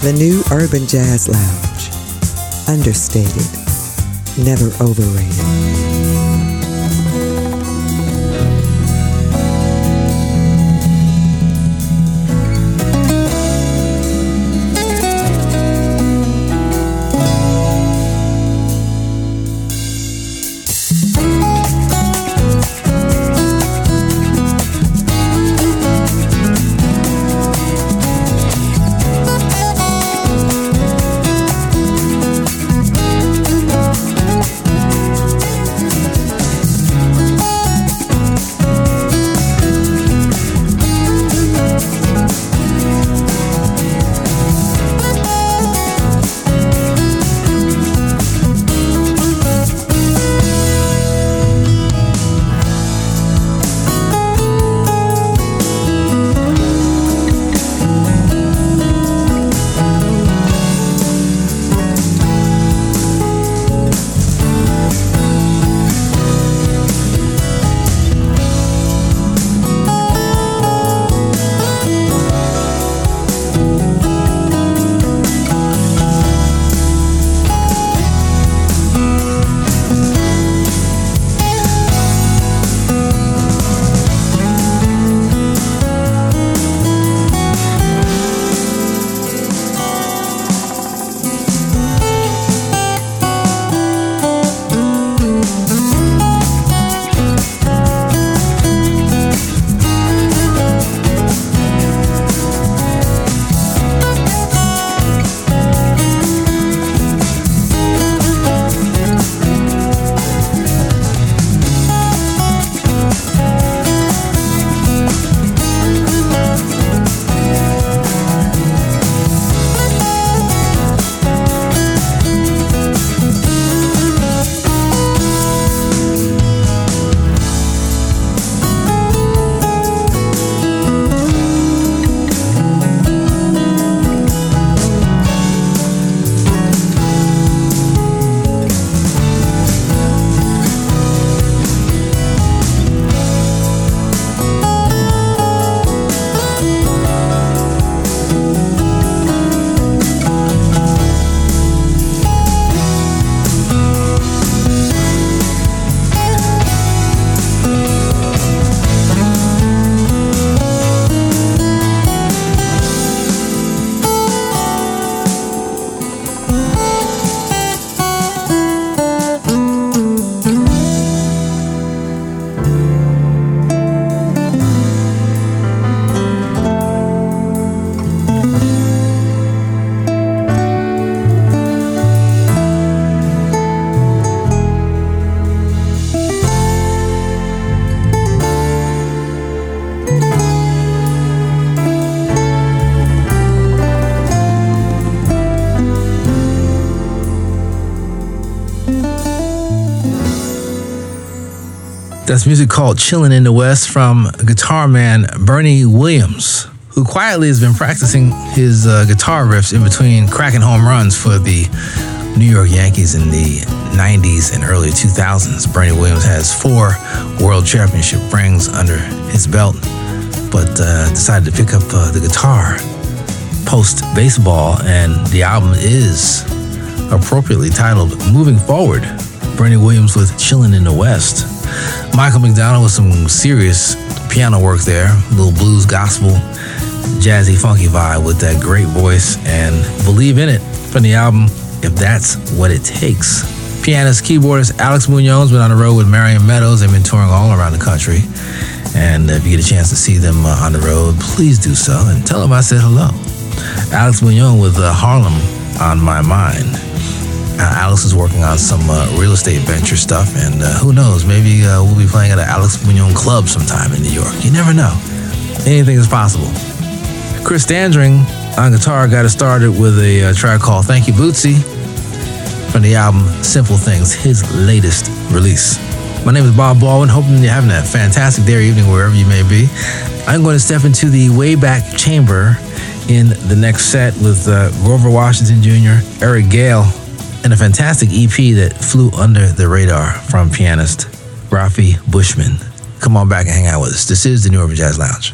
The new Urban Jazz Lounge. Understated, never overrated. That's music called Chillin' in the West from guitar man Bernie Williams, who quietly has been practicing his uh, guitar riffs in between cracking home runs for the New York Yankees in the 90s and early 2000s. Bernie Williams has four world championship rings under his belt, but uh, decided to pick up uh, the guitar post baseball, and the album is appropriately titled Moving Forward. Bernie Williams with Chillin' in the West. Michael McDonald with some serious piano work there, little blues gospel, jazzy funky vibe with that great voice and believe in it from the album If That's What It Takes. Pianist, keyboardist Alex Bugnon went on the road with Marion Meadows. They've been touring all around the country. And if you get a chance to see them uh, on the road, please do so and tell them I said hello. Alex Bugnon with uh, Harlem on my mind. Uh, Alex is working on some uh, real estate venture stuff, and uh, who knows, maybe uh, we'll be playing at an Alex Bugnon club sometime in New York. You never know. Anything is possible. Chris Standring on guitar got it started with a uh, track called Thank You Bootsy from the album Simple Things, his latest release. My name is Bob Baldwin, hoping you're having a fantastic day or evening wherever you may be. I'm going to step into the Wayback Chamber in the next set with uh, Grover Washington Jr., Eric Gale, and a fantastic EP that flew under the radar from pianist Raffy Bushman. Come on back and hang out with us. This is the New Urban Jazz Lounge.